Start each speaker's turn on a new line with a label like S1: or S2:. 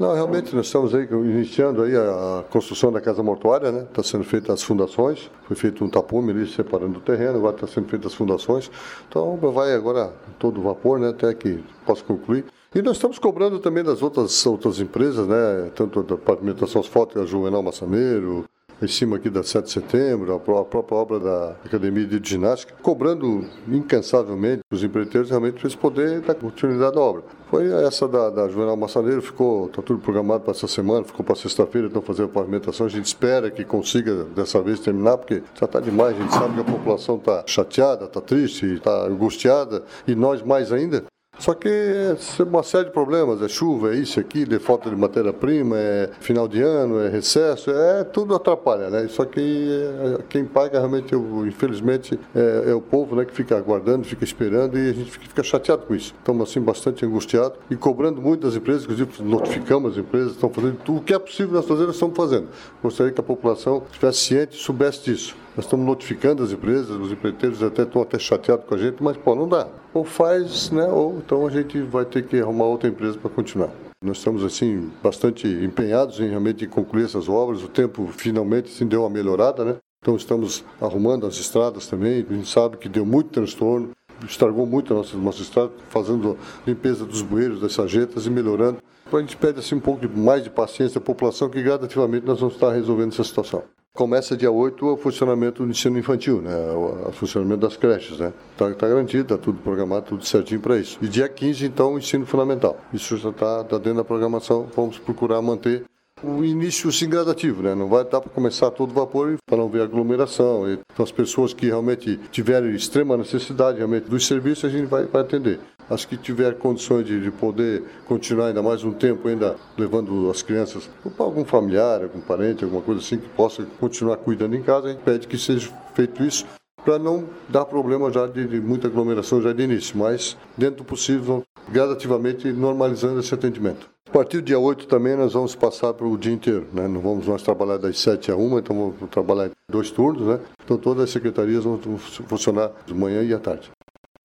S1: Não, realmente nós estamos aí iniciando aí a construção da casa mortuária, né? Está sendo feita as fundações, foi feito um tapume ali separando o terreno, agora está sendo feitas as fundações. Então vai agora todo vapor, né? Até que possa concluir. E nós estamos cobrando também das outras, outras empresas, né? Tanto da pavimentação asfáltica, Juvenal Massaneiro, em cima aqui da 7 de setembro, a própria obra da Academia de Ginástica, cobrando incansavelmente os empreiteiros realmente para eles poderem dar continuidade à obra. Foi essa da, da Juvenal Massaneiro, ficou, está tudo programado para essa semana, ficou para sexta-feira, estão fazendo a pavimentação. A gente espera que consiga dessa vez terminar, porque já está demais, a gente sabe que a população está chateada, está triste, está angustiada, e nós mais ainda. Só que é uma série de problemas, é chuva, é isso, é aquilo, é falta de matéria-prima, é final de ano, é recesso, é tudo atrapalha, né? Só que é, quem paga realmente, infelizmente, é, é, o povo, né, que fica aguardando, fica esperando e a gente fica chateado com isso. Estamos assim bastante angustiados e cobrando muito das empresas, inclusive notificamos as empresas, estão fazendo tudo o que é possível nós fazer, estamos fazendo. Gostaria que a população estivesse ciente, soubesse disso. Nós estamos notificando as empresas, os empreiteiros até estão até chateados com a gente, mas pô, não dá. Ou faz, né? Ou então a gente vai ter que arrumar outra empresa para continuar. Nós estamos assim bastante empenhados em realmente concluir essas obras. O tempo finalmente se deu uma melhorada, né? Então estamos arrumando as estradas também. A gente sabe que deu muito transtorno, estragou muito a nossa, nossa estrada, fazendo limpeza dos bueiros, das sarjetas e melhorando. Então a gente pede assim um pouco mais de paciência à população que gradativamente nós vamos estar resolvendo essa situação. Começa dia 8 o funcionamento do ensino infantil, né? o, funcionamento das creches. Né? Está tá garantido, está tudo programado, tudo certinho para isso. E dia 15, então, o ensino fundamental. Isso já está tá dentro da programação, vamos procurar manter o início sim gradativo, né? Não vai dar para começar todo vapor para não ver aglomeração. Então as pessoas que realmente tiverem extrema necessidade realmente dos serviços a gente vai, vai atender as que tiver condições de, de, poder continuar ainda mais um tempo ainda levando as crianças para algum familiar, algum parente, alguma coisa assim que possa continuar cuidando em casa, a gente pede que seja feito isso para não dar problema já de, de, muita aglomeração já de início, mas dentro do possível, gradativamente normalizando esse atendimento. A partir do dia 8 também nós vamos passar para o dia inteiro, né? Não vamos nós trabalhar das 7 a 1, então vamos trabalhar dois turnos, né? Então todas as secretarias vão funcionar de manhã e à tarde.